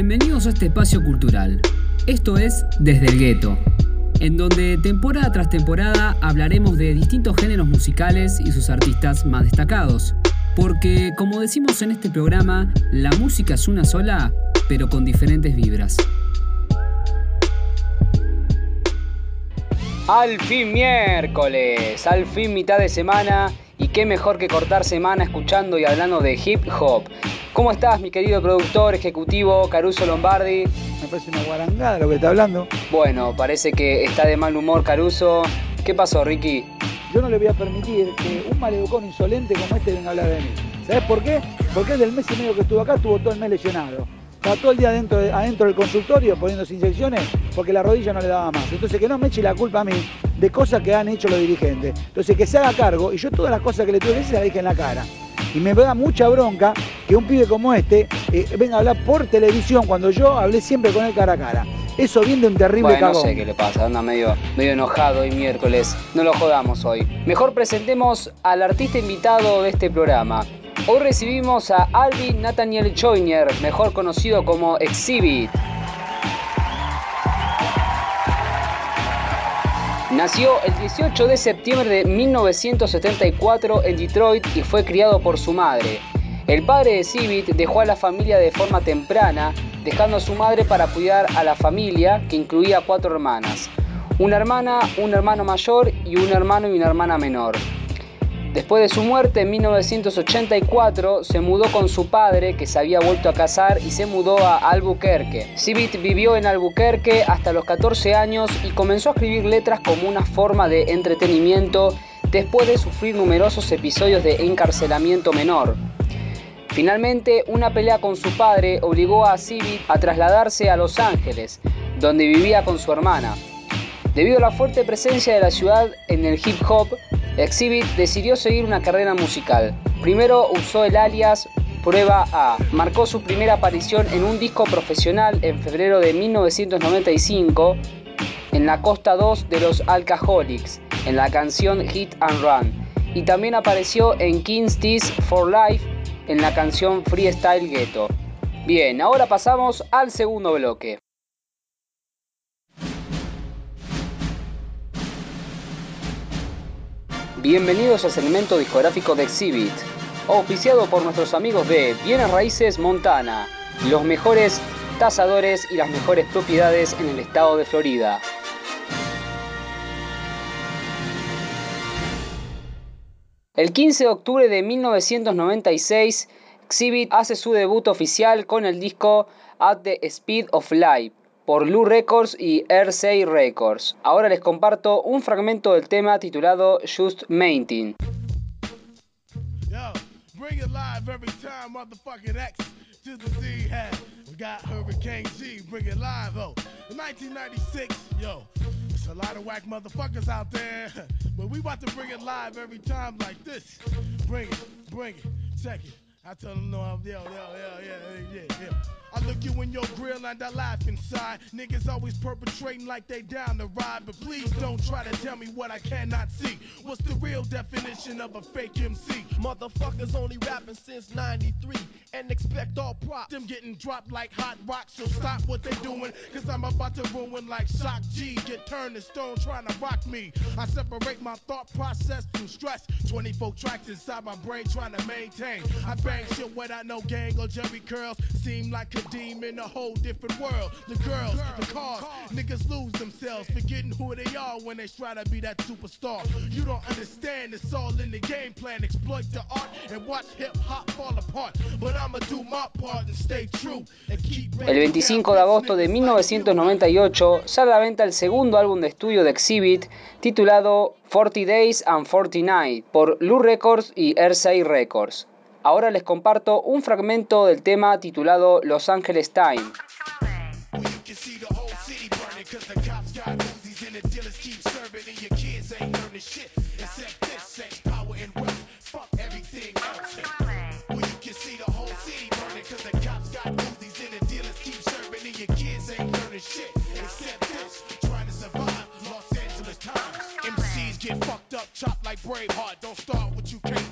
Bienvenidos a este espacio cultural. Esto es Desde el Gueto, en donde temporada tras temporada hablaremos de distintos géneros musicales y sus artistas más destacados. Porque, como decimos en este programa, la música es una sola, pero con diferentes vibras. Al fin miércoles, al fin mitad de semana y qué mejor que cortar semana escuchando y hablando de hip hop. ¿Cómo estás mi querido productor ejecutivo Caruso Lombardi? Me parece una guarangada lo que está hablando. Bueno, parece que está de mal humor Caruso. ¿Qué pasó Ricky? Yo no le voy a permitir que un maleducón insolente como este venga a hablar de mí. ¿Sabes por qué? Porque del mes y medio que estuvo acá estuvo todo el mes lesionado. Estaba todo el día adentro, adentro del consultorio poniéndose inyecciones porque la rodilla no le daba más. Entonces que no me eche la culpa a mí de cosas que han hecho los dirigentes. Entonces que se haga cargo y yo todas las cosas que le tuve que decir las dije en la cara. Y me da mucha bronca que un pibe como este eh, venga a hablar por televisión cuando yo hablé siempre con él cara a cara. Eso viene de un terrible bueno, cagón. no sé qué le pasa, anda medio, medio enojado hoy miércoles. No lo jodamos hoy. Mejor presentemos al artista invitado de este programa. Hoy recibimos a Alvin Nathaniel Joyner, mejor conocido como Exhibit. Nació el 18 de septiembre de 1974 en Detroit y fue criado por su madre. El padre de Exhibit dejó a la familia de forma temprana, dejando a su madre para cuidar a la familia, que incluía cuatro hermanas. Una hermana, un hermano mayor y un hermano y una hermana menor. Después de su muerte en 1984, se mudó con su padre, que se había vuelto a casar, y se mudó a Albuquerque. Civit vivió en Albuquerque hasta los 14 años y comenzó a escribir letras como una forma de entretenimiento después de sufrir numerosos episodios de encarcelamiento menor. Finalmente, una pelea con su padre obligó a Civit a trasladarse a Los Ángeles, donde vivía con su hermana. Debido a la fuerte presencia de la ciudad en el hip hop, Exhibit decidió seguir una carrera musical. Primero usó el alias Prueba A. Marcó su primera aparición en un disco profesional en febrero de 1995 en la costa 2 de los Alcoholics, en la canción Hit and Run. Y también apareció en King's Tease for Life en la canción Freestyle Ghetto. Bien, ahora pasamos al segundo bloque. Bienvenidos al segmento discográfico de Exhibit, auspiciado por nuestros amigos de Bienes Raíces Montana, los mejores tasadores y las mejores propiedades en el estado de Florida. El 15 de octubre de 1996, Exhibit hace su debut oficial con el disco At the Speed of Light por Lou Records y RCA Records. Ahora les comparto un fragmento del tema titulado Just Maintain. Bring it live every time motherfucking X to the Z hat. We got Hurricane G, bring it live, oh. In 1996, yo, it's a lot of whack motherfuckers out there, but we about to bring it live every time like this. Bring it, bring it, check it. I tell them no, I'm, yo, yeah, yeah, yeah. I look you in your grill and I laugh inside. Niggas always perpetrating like they down the ride, but please don't try to tell me what I cannot see. What's the real definition of a fake MC? Motherfuckers only rapping since 93 and expect all props. Them getting dropped like hot rocks, so stop what they doing, cause I'm about to ruin like Shock G. Get turned to stone trying to rock me. I separate my thought process from stress. 24 tracks inside my brain trying to maintain. I bang shit without no gang or Jerry curls. Seem like a demon in a whole different world. The girls, the cars, niggas lose themselves, forgetting who they are when they try to be that superstar. You don't understand, it's all in the game plan. Exploit the art and watch hip hop fall apart. But I'ma do my part and stay true and keep El 25 de agosto de 1998 sale a la venta el segundo álbum de estudio de Exhibit titulado 40 Days and 40 Nights por Lou Records y RCA Records. Ahora les comparto un fragmento del tema titulado Los Angeles Time. Get fucked up, like Braveheart. Don't start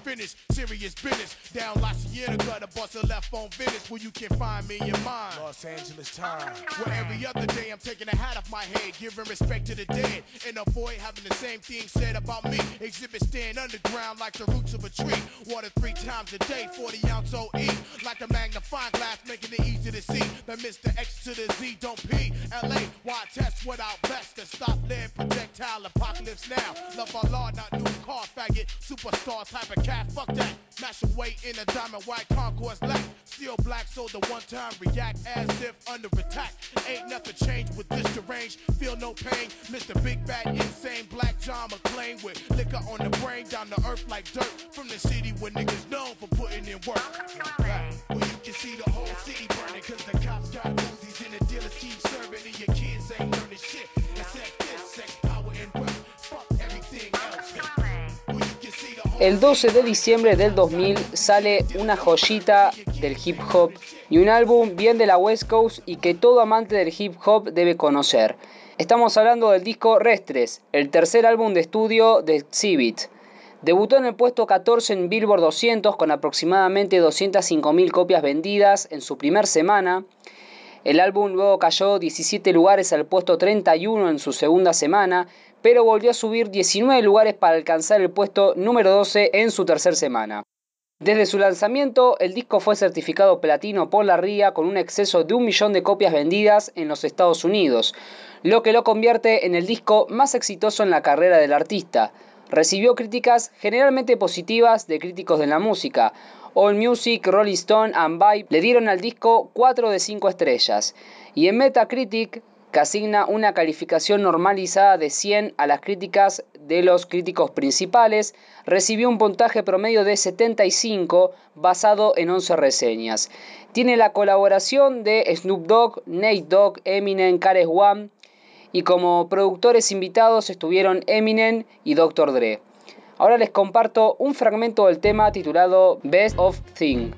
finish. Serious business. Down La Cienega, bust a left on Venice, where you can find me in your mind. Los Angeles time. Where every other day I'm taking a hat off my head, giving respect to the dead, and avoid having the same thing said about me. Exhibit stand underground like the roots of a tree. Water three times a day, 40 ounce OE. Like a magnifying glass, making it easy to see. That Mr. X to the Z don't pee. LA, why test without best to stop lead projectile apocalypse now. Love our law, not new car faggot. Superstar type of cat, fuck that. Mash away in a diamond white concourse black. Still black, so the one time react as if under attack. Ain't nothing changed with this deranged. Feel no pain. Mr. Big Bad, insane black John McClane with liquor on the brain down to earth like dirt. From the city where niggas known for putting in work. Where you can see the whole city burning, cause the cops got Uzis and the dealers keep serving, and your kids ain't learning shit. El 12 de diciembre del 2000 sale una joyita del hip hop y un álbum bien de la West Coast y que todo amante del hip hop debe conocer. Estamos hablando del disco Restres, el tercer álbum de estudio de Exhibit. Debutó en el puesto 14 en Billboard 200 con aproximadamente 205.000 copias vendidas en su primer semana. El álbum luego cayó 17 lugares al puesto 31 en su segunda semana, pero volvió a subir 19 lugares para alcanzar el puesto número 12 en su tercera semana. Desde su lanzamiento, el disco fue certificado platino por la RIA con un exceso de un millón de copias vendidas en los Estados Unidos, lo que lo convierte en el disco más exitoso en la carrera del artista. Recibió críticas generalmente positivas de críticos de la música. All Music, Rolling Stone and Vibe le dieron al disco 4 de 5 estrellas. Y en Metacritic, que asigna una calificación normalizada de 100 a las críticas de los críticos principales, recibió un puntaje promedio de 75 basado en 11 reseñas. Tiene la colaboración de Snoop Dogg, Nate Dogg, Eminem, Kares One y como productores invitados estuvieron Eminem y Dr. Dre. Ahora les comparto un fragmento del tema titulado Best of Thing.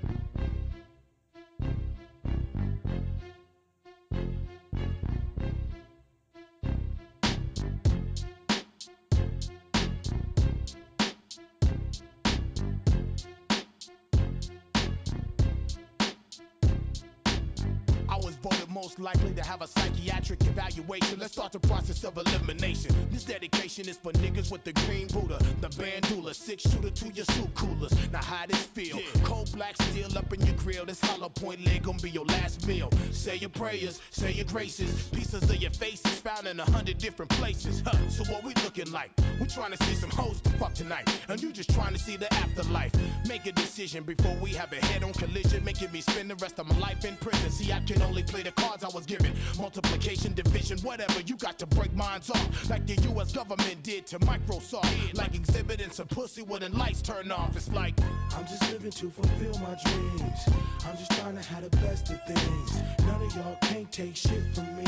Most likely to have a psychiatric evaluation. Let's start the process of elimination. This dedication is for niggas with the green Buddha, the bandula, six shooter to your soup coolers. Now how this feel? Cold black steel up in your grill. This hollow point leg gonna be your last meal. Say your prayers, say your graces. Pieces of your face is found in a hundred different places. Huh. So what we looking like? We trying to see some hoes to fuck tonight, and you just trying to see the afterlife. Make a decision before we have a head-on collision, making me spend the rest of my life in prison. See, I can only play the cards I was given. Multiplication, division, whatever. You got to break minds off, like the U.S. government did to Microsoft. Like exhibiting some pussy when the lights turn off. It's like I'm just living to fulfill my dreams. I'm just trying to have the best of things. None of y'all can't take shit from me.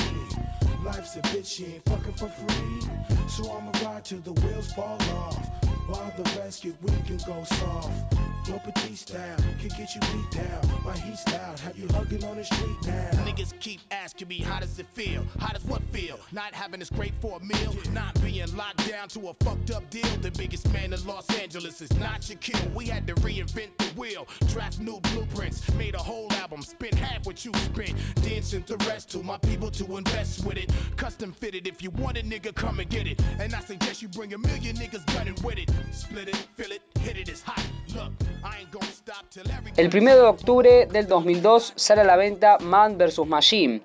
Life's a bitch, she ain't fucking for free. So I'ma ride till the wheels fall off. While the rest get weak and go soft. Your petite style can get you beat down. My heat's loud, have you hugging on the street now? Niggas keep asking me, how does it feel? How does what feel? Not having this great for a meal? Not being locked down to a fucked up deal? The biggest man in Los Angeles is not Shaquille. We had to reinvent the wheel, draft new blueprints, made a whole album, spent what you spent. Then the rest to my people to invest with it. Custom fitted, if you want it, nigga, come and get it. And I suggest you bring a million niggas gunning with it. Split it, fill it, hit it, it's hot. Look, I ain't gonna stop till every. El 1 de octubre del 2002 sale a la venta Man vs. Machine,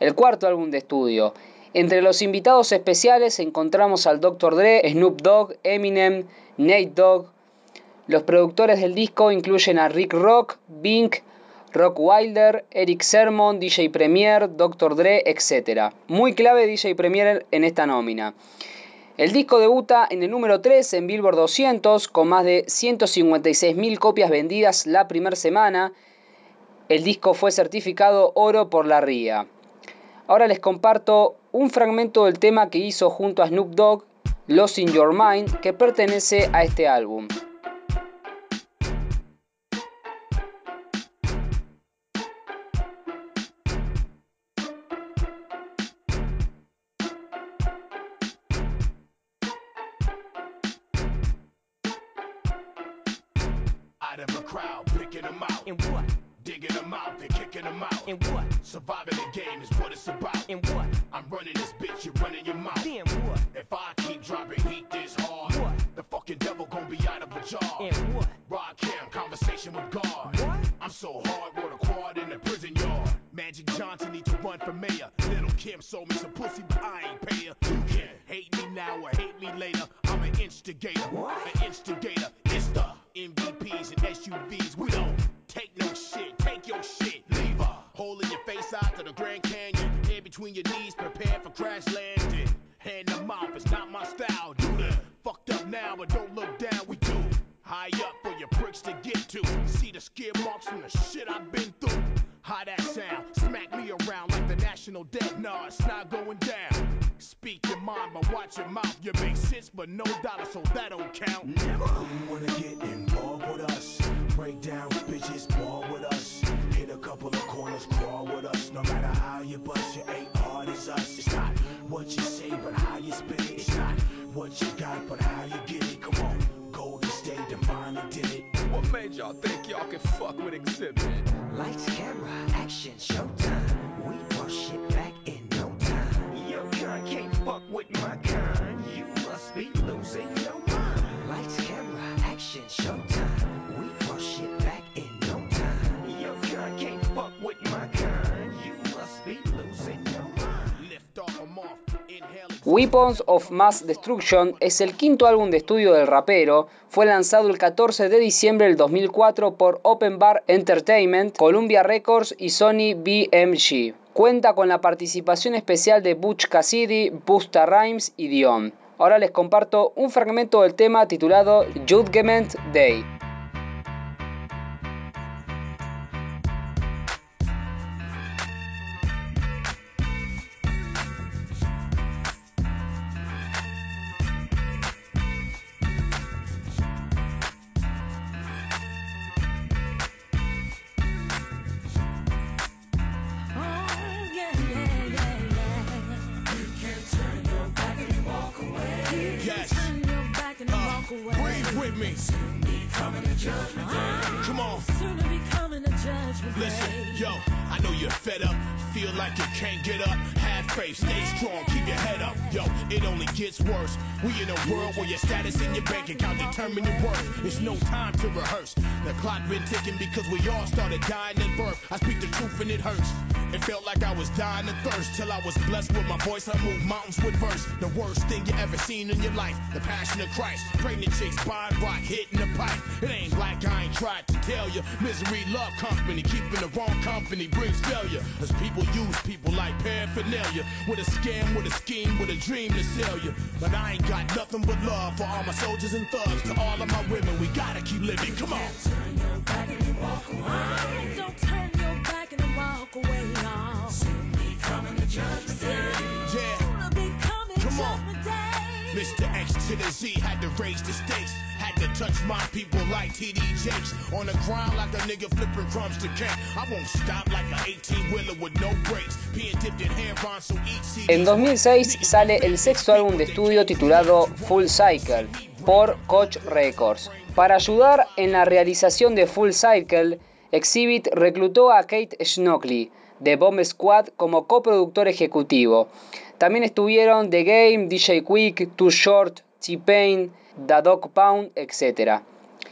el cuarto álbum de estudio. Entre los invitados especiales encontramos al Dr. Dre, Snoop Dogg, Eminem, Nate Dogg. Los productores del disco incluyen a Rick Rock, Bink, Rock Wilder, Eric Sermon, DJ Premier, Dr. Dre, etc. Muy clave DJ Premier en esta nómina. El disco debuta en el número 3 en Billboard 200 con más de 156.000 copias vendidas la primera semana. El disco fue certificado oro por la RIA. Ahora les comparto un fragmento del tema que hizo junto a Snoop Dogg, Lost in Your Mind, que pertenece a este álbum. Surviving the game is what it's about. And what? I'm running this bitch, you're running your mouth. Then what? If I keep dropping heat this hard, What? the fucking devil gon' be out of a jar. And what? Rod Cam, conversation with God. What? I'm so hard, wrote a quad in the prison yard. Magic Johnson need to run for mayor. Little Kim sold me some pussy, but I your knees, prepare for crash landing. Hand them mouth, it's not my style. Do the fucked up now, but don't look down. We do. High up for your pricks to get to. See the skid marks from the shit I've been through. How that sound? Smack me around like the national debt. Nah, it's not going down. Speak your mind, but watch your mouth. You make sense, but no dollar, so that don't count. Never wanna get involved with us. Break down bitches, ball with us. Hit a couple of corners, crawl with us. No matter how you bust, you ain't us. It's not what you say, but how you spit it. It's not what you got, but how you get it. Come on, Golden State finally did it. What made y'all think y'all could fuck with exhibit? Lights, camera, action, showtime. We bust Weapons of Mass Destruction es el quinto álbum de estudio del rapero, fue lanzado el 14 de diciembre del 2004 por Open Bar Entertainment, Columbia Records y Sony BMG. Cuenta con la participación especial de Butch Cassidy, Busta Rhymes y Dion. Ahora les comparto un fragmento del tema titulado Judgment Day. Strong, keep your head up. Yo, it only gets worse. We in a world where your status in your bank account determine your worth. It's no time to rehearse. The clock been ticking because we all started dying at birth. I speak the truth and it hurts. It felt like I was dying of thirst till I was blessed with my voice. I moved mountains with verse. The worst thing you ever seen in your life. The passion of Christ. Pregnant chicks, buying rock, hitting the pipe. It ain't like I ain't tried to tell you. Misery love company. Keeping the wrong company brings failure. As people use people like paraphernalia. With a scam, with a scheme, with a dream to sell you. But I ain't got nothing but love for all my soldiers and thugs. To all of my women, we gotta keep living. Come on. To the Z had to raise the stakes. Had to touch my people like TD Jakes. On the ground like a nigga flipping crumbs to cake. I won't stop like an 18 wheeler with no brakes. Being dipped in hair on so each CD. En 2006 sale el sexto álbum de estudio titulado Full Cycle por Koch Records. Para ayudar en la realización de Full Cycle, Exhibit reclutó a Kate Schnockley de Bomb Squad como coproductor ejecutivo. También estuvieron The Game, DJ Quick, Too Short, T-Pain, The Dog Pound, etc.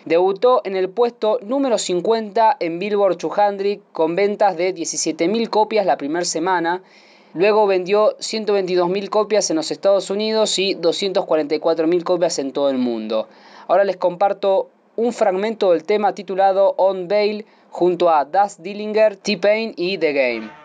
Debutó en el puesto número 50 en Billboard 200 con ventas de 17.000 copias la primera semana. Luego vendió 122.000 copias en los Estados Unidos y 244.000 copias en todo el mundo. Ahora les comparto un fragmento del tema titulado On Bail junto a Daz Dillinger, T-Pain y The Game.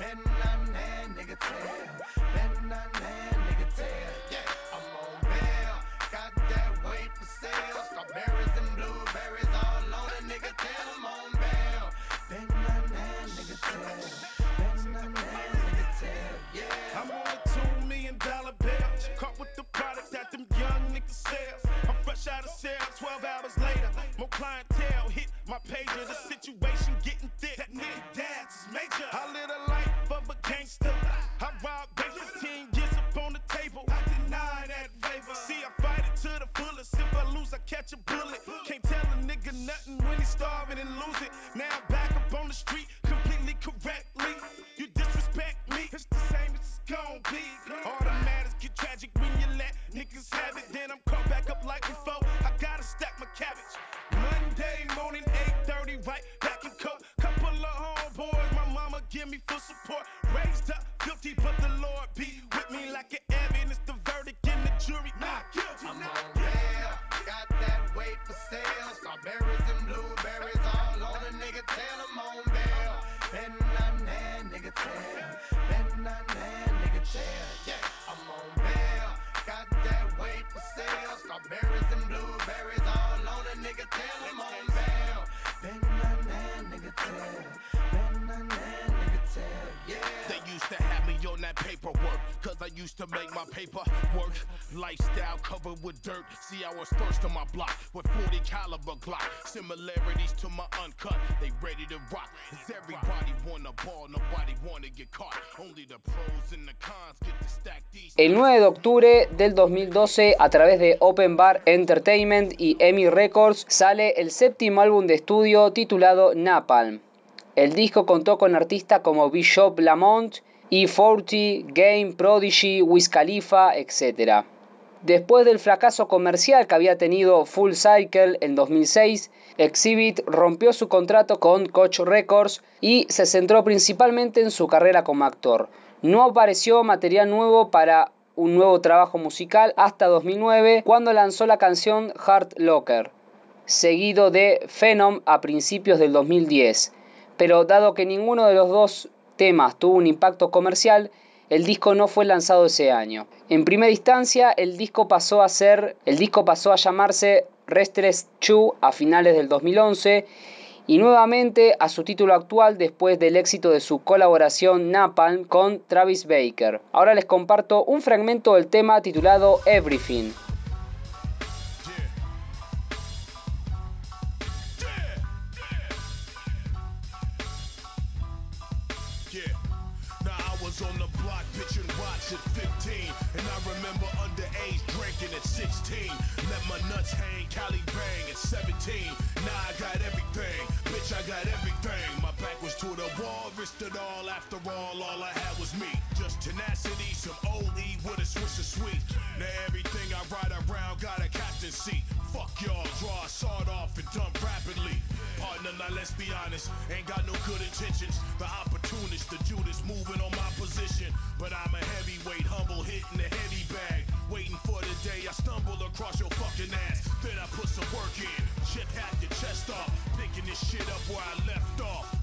Nigga nigga. Yeah, I'm on bail. Got that weight for sale. Strawberries and blueberries all on a nigga on bail. Nigga nigga. Yeah, I'm on a two million dollar bill. Caught with the product that them young niggas sell. I'm fresh out of. Twelve hours later, more clientele hit my pager. The situation getting thick. That nigga. catch a bullet. Can't tell a nigga nothing when he's starving and losing. Now paperwork, cause I used to make my paper work. Lifestyle covered with dirt. See, I was first on my block with 40 caliber Glock. Similarities to my uncut, they ready to rock. Cause everybody wanna ball, nobody wanna get caught. Only the pros and the cons get to stack these. El 9 de octubre del 2012, a través de Open Bar Entertainment y EMI Records, sale el séptimo álbum de estudio titulado Napalm. El disco contó con artistas como Bishop Lamont, E40, Game, Prodigy, Wiz Khalifa, etc. Después del fracaso comercial que había tenido Full Cycle en 2006, Exhibit rompió su contrato con Koch Records y se centró principalmente en su carrera como actor. No apareció material nuevo para un nuevo trabajo musical hasta 2009 cuando lanzó la canción Heart Locker, seguido de Phenom a principios del 2010. Pero dado que ninguno de los dos tuvo un impacto comercial, el disco no fue lanzado ese año. En primera instancia, el disco pasó a ser, el disco pasó a llamarse Restless 2 a finales del 2011 y nuevamente a su título actual después del éxito de su colaboración Napalm con Travis Baker. Ahora les comparto un fragmento del tema titulado Everything. Let my nuts hang, Cali bang at 17. Now I got everything, bitch, I got everything. My back was to the wall, risked it all. After all, all I had was me. Just tenacity, some OE with a Swiss of sweet. Now everything I ride around got a captain seat. Fuck y'all, draw a sword off and dump rapidly. Partner, now let's be honest, ain't got no good intentions. The opportunist, the Judas moving on my position. But I'm a heavyweight, humble, hitting the heavy bag. Waiting for the day I stumble across your fucking ass. Then I put some work in, shit hack your chest off. Picking this shit up where I left off.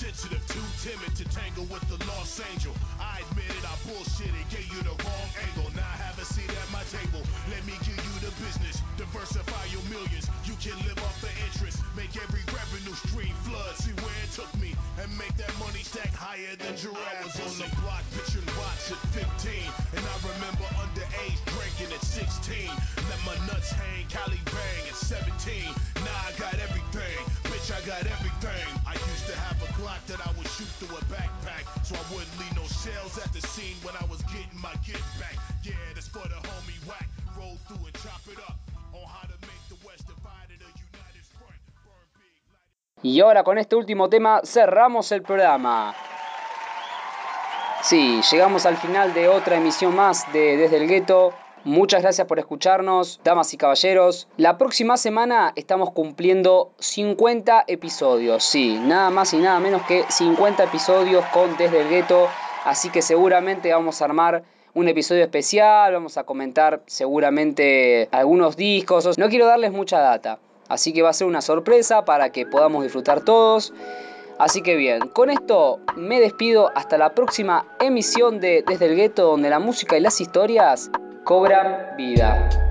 Sensitive, too timid to tangle with the lost angel. I admit it, I bullshitted, gave you the wrong angle. Now have a seat at my table. Let me give you the business. Diversify your millions. You can live off the interest. Make every revenue stream flood. See where it took me. And make that money stack higher than giraffe. I was on the block pitching rocks at 15. And I remember underage drinking at 16. Let my nuts hang, Cali bang at 17. Now I got everything. Bitch, I got everything. I used to have a So I wouldn't leave no shells at the scene when I was getting my get back. Yeah, that's to Y ahora con este último tema cerramos el programa. Sí, llegamos al final de otra emisión más de Desde el Gueto. Muchas gracias por escucharnos, damas y caballeros. La próxima semana estamos cumpliendo 50 episodios. Sí, nada más y nada menos que 50 episodios con Desde el Gueto. Así que seguramente vamos a armar un episodio especial, vamos a comentar seguramente algunos discos. No quiero darles mucha data, así que va a ser una sorpresa para que podamos disfrutar todos. Así que bien, con esto me despido hasta la próxima emisión de Desde el Gueto, donde la música y las historias cobran vida.